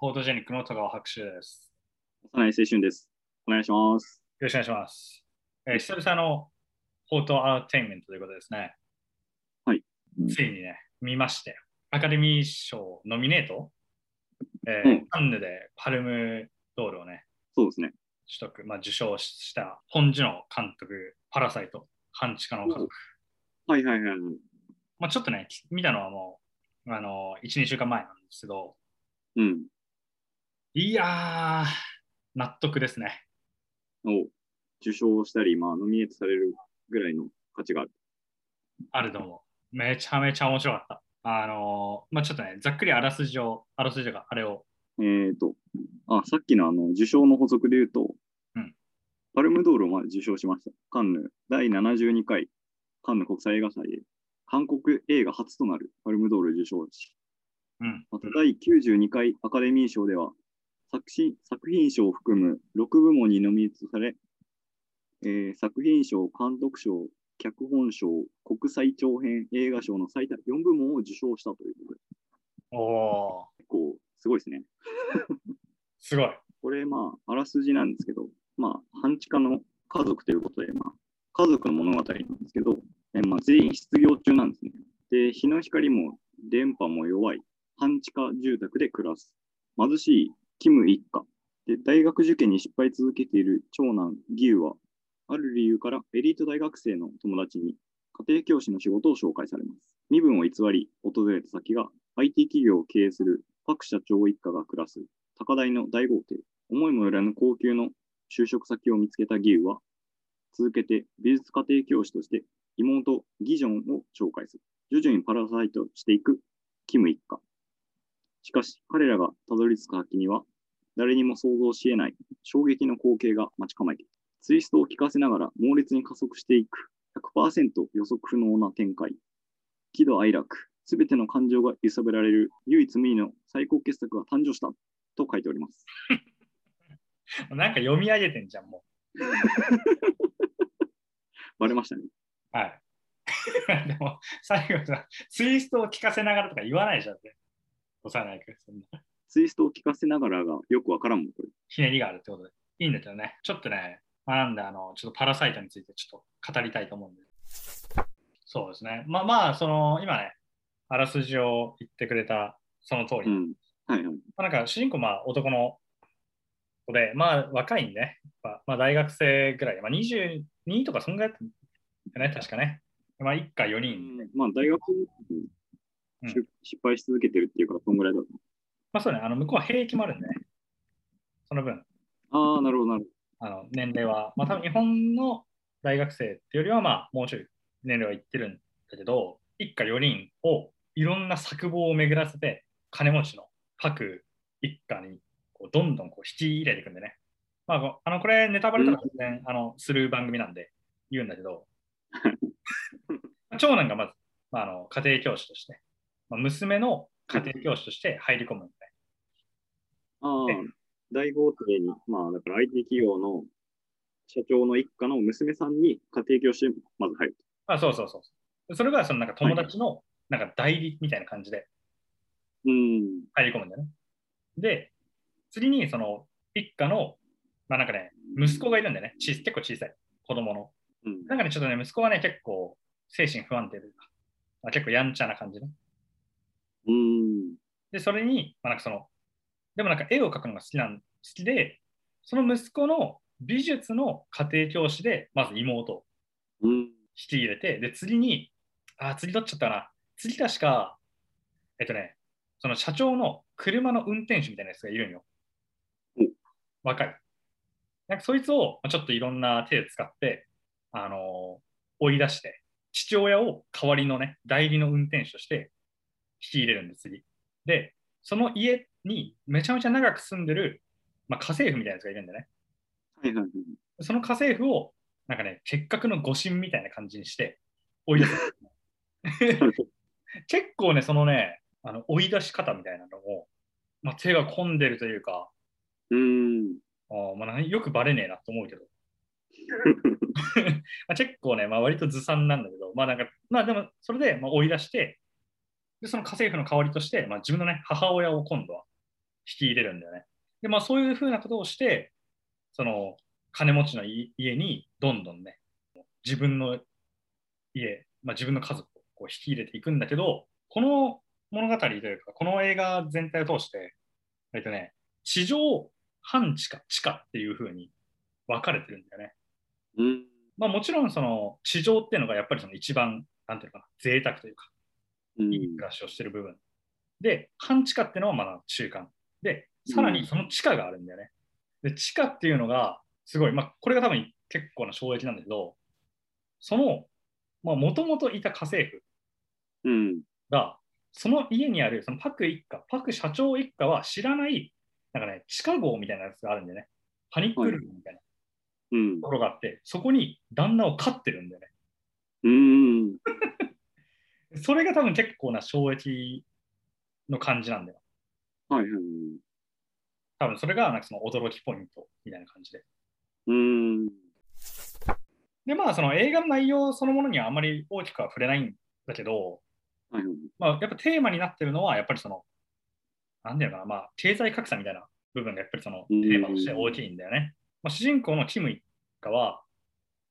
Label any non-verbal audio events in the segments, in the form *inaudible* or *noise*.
フォートジェニックの戸川博士です。幼い青春です。お願いします。よろしくお願いします。えー久々のフォートアーテインメントということですね。はい。ついにね、見まして、アカデミー賞ノミネート、えーうんカンヌでパルムドールをね、そうですね。取得、まあ、受賞した本樹の監督、パラサイト、半地下の家族。はいはいはいはい。まあ、ちょっとね、見たのはもう、あの、1、2週間前なんですけど、うん。いやー、納得ですね。を受賞したり、まあ、ノミネートされるぐらいの価値がある。あると思う。めちゃめちゃ面白かった。あのーまあちょっとね、ざっくりあらすじを、あらすじがあれを、えーと、あ、さっきのあの、受賞の補足で言うと、うんパルムドールをまあ受賞しました。カンヌ第72回カンヌ国際映画祭で、韓国映画初となるパルムドール受賞し、うん。また第92回アカデミー賞では作品作品賞を含む6部門にノミネートされ、えー作品賞、監督賞、脚本賞、国際長編映画賞の最多4部門を受賞したということで、おー、結構すごいですね。*laughs* すごい。これ、まあ、あらすじなんですけど、まあ、半地下の家族ということで、まあ、家族の物語なんですけど、えまあ、全員失業中なんですね。で、日の光も電波も弱い半地下住宅で暮らす貧しいキム一家。で、大学受験に失敗続けている長男ギウは、ある理由からエリート大学生の友達に家庭教師の仕事を紹介されます。身分を偽り、訪れた先が IT 企業を経営するパク社長一家が暮らす高台の大豪邸。思いもよらぬ高級の就職先を見つけたギウは、続けて美術家庭教師として妹ギジョンを紹介する。徐々にパラサイトしていくキム一家。しかし、彼らがたどり着く先には、誰にも想像し得ない衝撃の光景が待ち構えている。ツイストを効かせながら猛烈に加速していく100%予測不能な展開。喜怒哀楽、すべての感情が揺さぶられる唯一無二の最高傑作が誕生したと書いております。*laughs* なんか読み上げてんじゃん、も *laughs* バレましたね。う。はい。*laughs* でも、最後さ、ツイストを聞かせながらとか言わないじゃんって。幼いくそんな。ツイストを聞かせながらがよくわからんもん、これ。ひねりがあるってことで。いいんだけどね。ちょっとね、学んで、あの、ちょっとパラサイトについてちょっと語りたいと思うんで。そうですね。まあまあ、その、今ね、あらすじを言ってくれたその通り。うん。はいはい。まあ、なんか主人公、まあ男の子で、まあ若いんでね、まあ、まあ大学生ぐらいで、まあ22とかそんぐらいだったね、確かね。まあ一家4人。まあ、大学にうん失敗し続けてるっていうから、そんぐらいだと。まあそうね、あの向こうは兵役もあるんでね。その分、ああ、なるほど、なるあの年齢は、まあ多分日本の大学生っていうよりは、まあもうちょい年齢はいってるんだけど、一家4人をいろんな策謀を巡らせて、金持ちの各一家にこうどんどんこう引き入れていくんでね。まあ、こあのこれネタバレとか全然、あのする番組なんで言うんだけど、*laughs* 長男がまず、まあ、あの家庭教師として、まあ、娘の家庭教師として入り込むんで、ほど。ああえ、大豪邸に、まあ、だから IT 企業の社長の一家の娘さんに家庭教師でまず入る。あそうそうそうそれがそのなんか友達のなんか代理みたいな感じでうん。入り込むんだよね。で、次にその一家の、まあなんかね、息子がいるんだよね。ち結構小さい子供の。うん。なんかね、ちょっとね、息子はね、結構精神不安定というか、まあ、結構やんちゃな感じね。で、それに、まあなんかその、でもなんか絵を描くのが好きなん好きで、その息子の美術の家庭教師で、まず妹を。引き入れて、で、次に、あ、次取っちゃったな。次確か、えっとね、その社長の車の運転手みたいなやつがいるんよ。若い。なんかそいつをちょっといろんな手で使って、あのー追い出して、父親を代わりのね、代理の運転手として引き入れるんです、次。で、その家にめちゃめちゃ長く住んでる、まあ、家政婦みたいなやつがいるんだね。その家政婦を、なんかね、結核の誤診みたいな感じにして、追い出す。*laughs* 結構ね、そのね、あの追い出し方みたいなのも、まあ、手が込んでるというか、うん。あーまあ、なよくバレねえなと思うけど、*laughs* *laughs* まあ結構ね、まあ、割とずさんなんだけど、まあなんか、まあでも、それでまあ追い出して、で、その家政婦の代わりとして、まあ、自分のね、母親を今度は引き入れるんだよね。で、まあそういうふうなことをして、その金持ちのい家にどんどんね、自分の家、まあ、自分の家族をこう引き入れていくんだけど、この物語というか、この映画全体を通して、えっとね、地上、半地下、地下っていうふうに分かれてるんだよね。うん。まあもちろんその地上っていうのがやっぱりその一番、なんていうのかな、贅沢というか、うん。いい暮らしをしてる部分。で、半地下っていうのはまだ中間。で、さらにその地下があるんだよね。で、地下っていうのが、すごい、まあ、これが多分結構な衝撃なんだけど、その、まあ、もともといた家政婦うん。が、その家にある、そのパク一家、パク社長一家は知らない、なんかね、地下壕みたいなやつがあるんだよね。パニックルームみたいなうんと。ころがあって、そこに旦那を飼ってるんだよね。うん。それが多分結構な衝撃の感じなんだよ。はいはい。多分それがなんかその驚きポイントみたいな感じで。うん。で、まあその映画の内容そのものにはあまり大きくは触れないんだけど、はいはい。まあやっぱテーマになってるのはやっぱりその、なんだよな、まあ経済格差みたいな部分がやっぱりそのテーマとして大きいんだよね。まあ、主人公のキム一家は、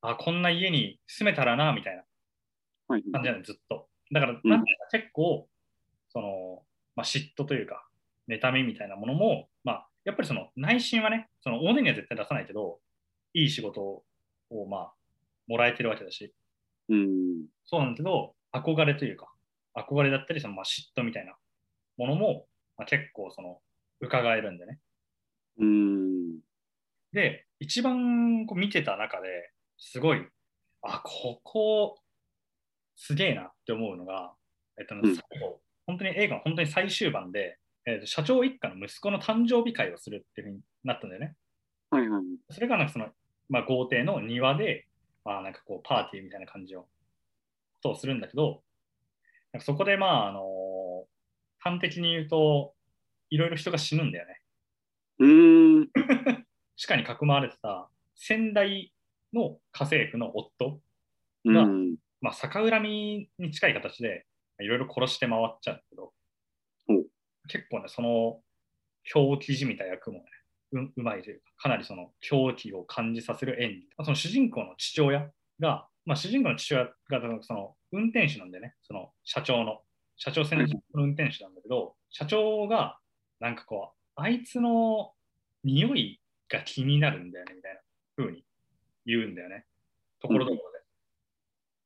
あ、こんな家に住めたらな、みたいなはい感じなのずっと。だから、んなんていうか結構、その、まあ、嫉妬というか、妬みみたいなものも、まあ、やっぱりその内心はね、その表には絶対出さないけど、いい仕事を、まあ、もらえてるわけだし、うん。そうなんだけど、憧れというか、憧れだったり、そのまあ嫉妬みたいなものも、まあ、結構その、伺えるんでね。うん。で、一番こう見てた中ですごい、あ、ここ、すげえなって思うのが、えっと最後、本当に映画の本当に最終盤で、えっと社長一家の息子の誕生日会をするっていうふうになったんだよね。はいはい。それがなんかその、まあ、豪邸の庭で、まあ、なんかこうパーティーみたいな感じをことをするんだけど、なんかそこでまあ、あの端的に言うと、いろいろ人が死ぬんだよね。うん。*laughs* 地下に囲まれてた先代の家政婦の夫、うん。まあ、逆恨みに近い形でいろいろ殺して回っちゃうんだけど結構ね、その狂気じみた役もね、ううまいというか、かなりその狂気を感じさせる演技。まあその主人公の父親が、まあ、主人公の父親がその運転手なんでね、その社長の、社長専属の運転手なんだけど、社長がなんかこう、あいつの匂いが気になるんだよねみたいな風に言うんだよね。ところどころ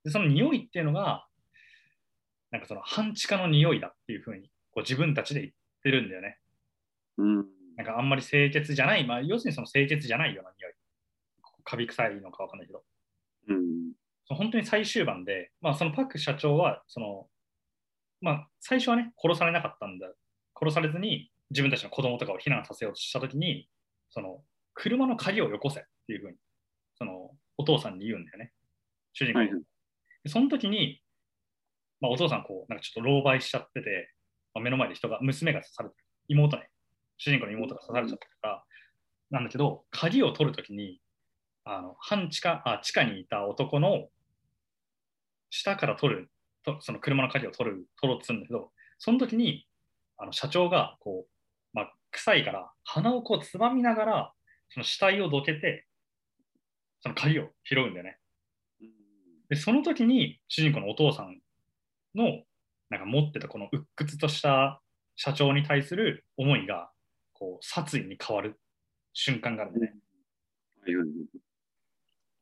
で。で、その匂いっていうのが、なんかその半地下の匂いだっていう風にこう自分たちで言ってるんだよね。うん。なんかあんまり清潔じゃない、まあ、要するにその清潔じゃないような匂い。カビ臭いのかわかんないけど。うん。その本当に最終盤で、まあ、そのパク社長は、その、まあ、最初はね、殺されなかったんだ。殺されずに、自分たちの子供とかを避難させようとしたときに、その、車の鍵をよこせっていうふうに、その、お父さんに言うんだよね。主人公に。はいその時に、まあ、お父さん、こう、なんかちょっと狼狽しちゃってて、まあ、目の前で人が、娘が刺されてる。妹ね。主人公の妹が刺されちゃってるから、なんだけど、鍵を取るときに、あの、半地下、あ、地下にいた男の下から取る、とその車の鍵を取る、取ろうとするんだけど、その時に、あの、社長が、こう、まあ、臭いから、鼻をこう、つまみながら、その死体をどけて、その鍵を拾うんだよね。で、その時に主人公のお父さんのなんか持ってたこの鬱屈とした社長に対する思いがこう殺意に変わる瞬間があるんでね。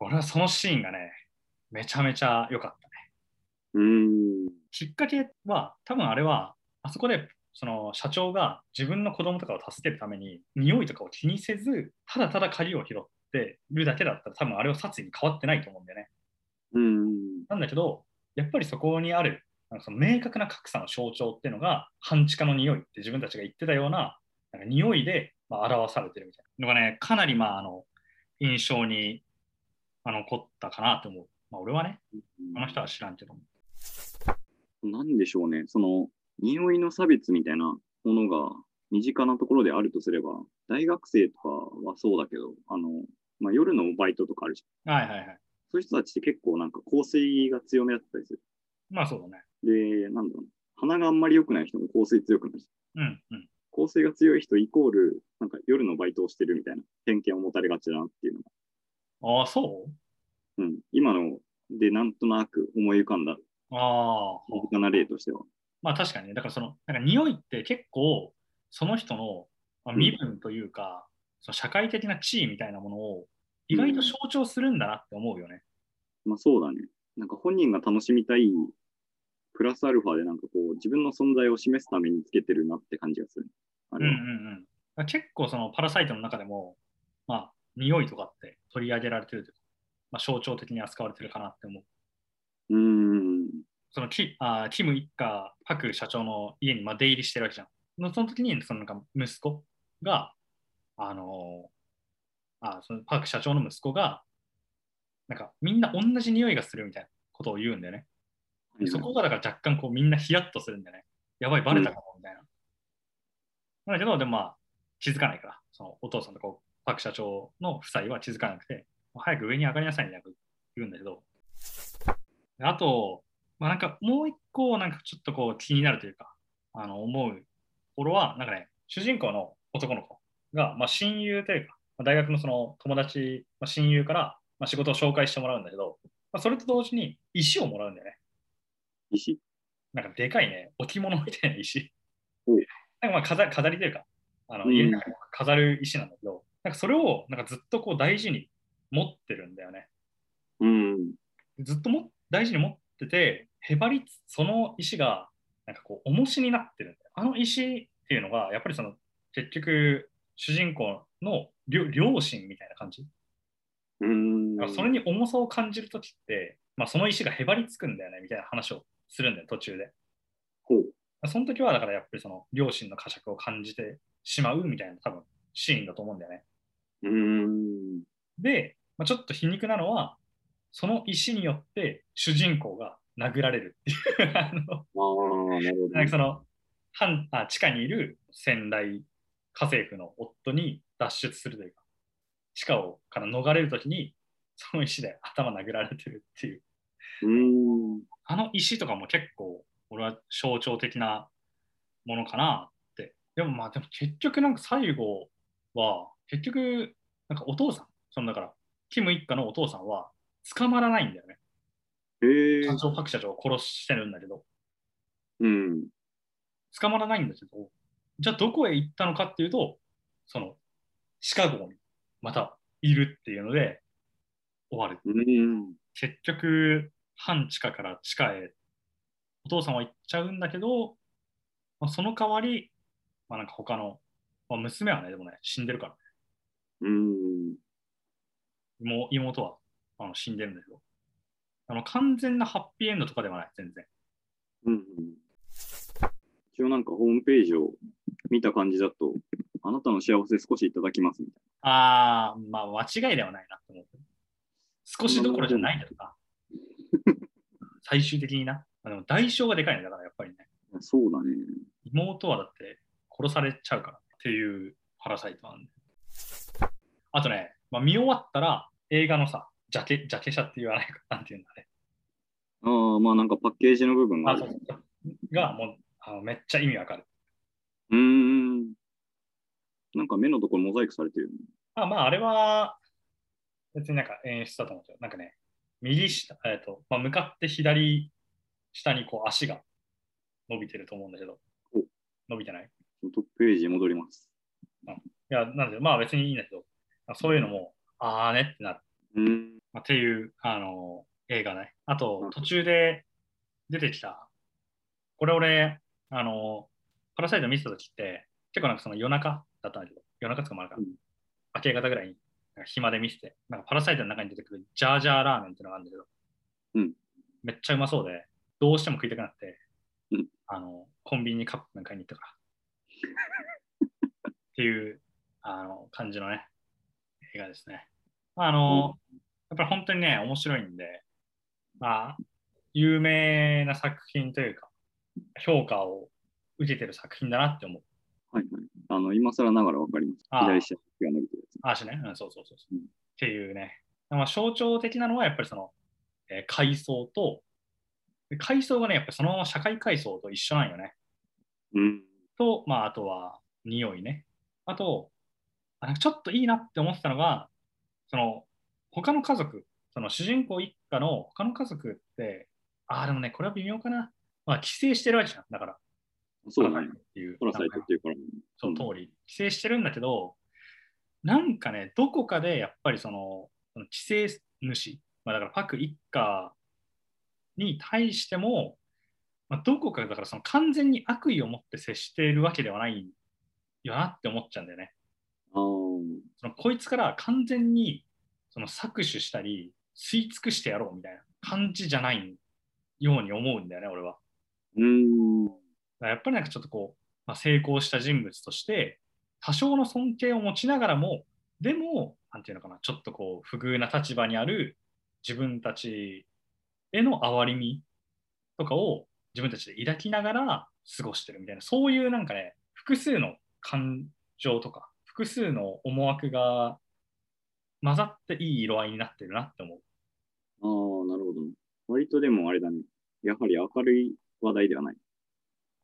俺はそのシーンがね、めちゃめちゃ良かったね。うん。きっかけは多分あれはあそこでその社長が自分の子供とかを助けるために匂いとかを気にせずただただ鍵を拾ってるだけだったら多分あれは殺意に変わってないと思うんだよね。うん。なんだけど、やっぱりそこにある、なんかその明確な格差の象徴っていうのが、半地下の匂いって自分たちが言ってたような、なんか匂いでまあ表されてるみたいなのがね、かなりまああの印象にあの残ったかなと思う。まあ、俺はね、あの人は知らんけども。なんでしょうね。その、匂いの差別みたいなものが身近なところであるとすれば、大学生とかはそうだけど、あの、まあ、夜のバイトとかあるじゃん。はいはいはい。そういう人たちって結構なんか香水が強めだったりする。まあそうだね。で、なんだろうな。鼻があんまり良くない人も香水強くなるし。うんうん。構成が強い人イコール、なんか夜のバイトをしてるみたいな偏見を持たれがちだなっていうのが、ああ、そう？うん、今のでなんとなく思い浮かんだああ。身近な例としては。まあ確かにね、だからその、なんか匂いって結構、その人の、まあ、身分というか、その社会的な地位みたいなものを意外と象徴するんだなって思うよね。まあそうだね。なんか本人が楽しみたい、プラスアルファでなんかこう自分の存在を示すためにつけてるなって感じがする。あれはうんうんうん。結構そのパラサイトの中でも、まあ、匂いとかって取り上げられてるというか、まあ、象徴的に扱われてるかなって思う。うーん。そのキあキム一家、パク社長の家にまあ出入りしてるわけじゃん。のその時にそのなんか息子が、あのあそのパク社長の息子が、なんかみんな同じ匂いがするみたいなことを言うんだよね。でそこがだから若干こうみんなヒヤッとするんだよね。やばい、バレたかもみたいな。なんだけど、でもまあ気づかないから、そのお父さんとこうパク社長の夫妻は気づかなくて、もう早く上に上がりなさいみたいな言うんだけど、あと、まあ、なんかもう一個なんかちょっとこう気になるというか、あの思うところは、なんかね、主人公の男の子が、まあ、親友というか、まあ大学のその友達、まあ、親友から、まあ、仕事を紹介してもらうんだけど、まあ、それと同時に石をもらうんだよね。石？なんかでかいね、置物みたいな石おう。なんかまあ飾飾りというか、あのうん家の中に飾る石なんだけど、なんかそれをなんかずっとこう大事に持ってるんだよね。うん。ずっとも大事に持ってて、へばりつ、その石がなんかこう重しになってるんだよ。あの石っていうのが、やっぱりその結局、主人公の両両親みたいな感じ？うーん。それに重さを感じるときって、まあ、その石がへばりつくんだよねみたいな話をするんだよ、途中で。ほう。その時はだからやっぱりその両親の呵責を感じてしまうみたいな多分シーンだと思うんだよね。うーん。で、まあ、ちょっと皮肉なのは、その石によって主人公が殴られるっていう *laughs* あの、なんかその半あ地下にいる先代家政婦の夫に脱出するというか、地下をから逃れるときに、その石で頭殴られてるっていう。う。あの石とかも結構、俺は象徴的なものかなって。でもまあ、でも結局なんか最後は、結局、なんかお父さん、そのだから、キム一家のお父さんは捕まらないんだよね。へえ社。長、パク社長を殺してるんだけど、うん。捕まらないんだけど、じゃあどこへ行ったのかっていうと、その、シカゴにまたいるっていうので終わる。うん。結局、半地下から地下へ、お父さんは行っちゃうんだけど、まあ、その代わり、まあ、なんか他の、まあ、娘はね、でもね、死んでるからね。うん。妹妹はあの死んでるんだけど、あの完全なハッピーエンドとかではない、全然。うん。一応なんかホームページを見た感じだと、あなたの幸せ少しいただきますみたいああ、まあ間違いではないなと思う。少しどころじゃないんだとか。*laughs* 最終的にな。まあでも代償がでかいね、だからやっぱりね。な。そうだね。妹はだって殺されちゃうからっていうパラサイトなんで。あとね、まあ、見終わったら映画のさ、ジャケ、ジャケ写って言わないか、なんていうんだね。ああ、まあなんかパッケージの部分があ。そうそうがもうあのめっちゃ意味わかる。うーん。なんか目のところモザイクされてる。あまあ、あれは別になんか演出だと思うんですよ。なんかね、右下、えっと、まあ、向かって左下にこう足が伸びてると思うんだけどお、伸びてない？いトップページに戻ります。や、なんで、まあ別にいいんだけど、そういうのも、あーねってなる。うーん。まあ、っていう、あの映画ね。あうん、と途中で出てきた、これ俺、あのパラサイト見てた時って、結構なんかその夜中だったんだけど、夜中とかもあるから、うん明け方ぐらいになんか暇で見せて、なんかパラサイトの中に出てくるジャージャーラーメンっていうのがあるんだけど、うんめっちゃうまそうで、どうしても食いたくなって、うんあのコンビニにカップ麺買いに行ったから。っていうあの感じのね、映画ですね。まああの、やっぱり本当にね、面白いんで、まあ、有名な作品というか、評価を受けてる作品だなって思う。はいはい。あの、今更ながらわかります。左下が伸びてるやつ。あしね、うん、そうそうそうそう、うんっていうね。まあ、象徴的なのはやっぱりその、えー階層と、で階層がね、やっぱりそのまま社会階層と一緒なんよね。うん。と、まあ、あとは、匂いね。あと、あちょっといいなって思ってたのが、その、他の家族、その主人公一家の他の家族って、ああ、でもね、これは微妙かな。まあ、帰省してるわけじゃん。だから、そうだねパラサイト。っていう。パラサイトっていうから。その通り、帰省してるんだけど、なんかね、どこかでやっぱりその、その帰省主、まあ、だからパク一家に対しても、まあ、どこかだからその完全に悪意を持って接しているわけではないよなって思っちゃうんだよね。そのこいつから完全にその搾取したり吸い尽くしてやろうみたいな感じじゃないように思うんだよね、俺は。うーん。やっぱりなんかちょっとこう、まあ、成功した人物として多少の尊敬を持ちながらもでもなんていうのかなちょっとこう不遇な立場にある自分たちへの憐れみとかを自分たちで抱きながら過ごしてるみたいなそういうなんかね複数の感情とか複数の思惑が混ざっていい色合いになってるなって思う。ああ、なるほど。割とでもあれだね。やはり明るい話題ではない。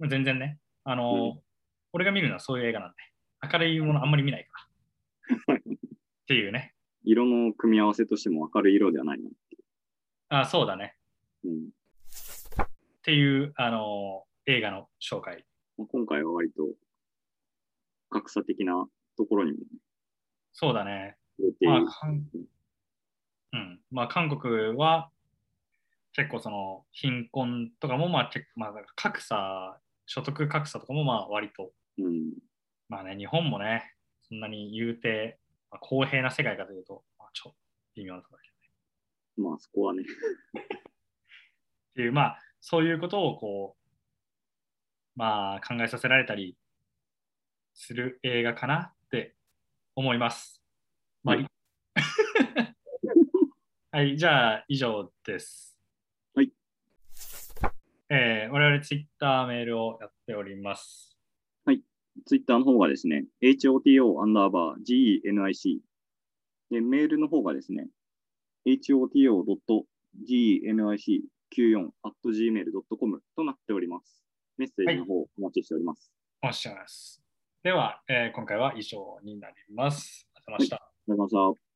全然ね。あの、うん俺が見るのはそういう映画なんで、明るいものあんまり見ないから。*laughs* っていうね。色の組み合わせとしても明るい色ではないな。あ、そうだね。うん。っていう、あの、映画の紹介。まあ、今回は割と格差的なところにもそうだね。まあ、うん。まあ、韓国は結構その貧困とかも、まあ、まあ、格差、所得格差とかも、まあ、割と、うん。まあね、日本もね、そんなに言うて、まあ、公平な世界かというと、まあ、ちょっと微妙なところだけどね。まあそこはね。っていう、まあ、そういうことをこう、まあ、考えさせられたりする映画かなって思います。まあ、い *laughs* はい、じゃあ、以上です。はい。えー、我々ツイッターメールをやっております。ツイッターの方がですね、HOTO アンダーバー GENIC。で、メールの方がですね、HOTO.GENIC94 at gmail.com となっております。メッセージの方お待ちしております。お待ちしております。では、えー今回は以上になります。ありがとうございました。ありがとうございました。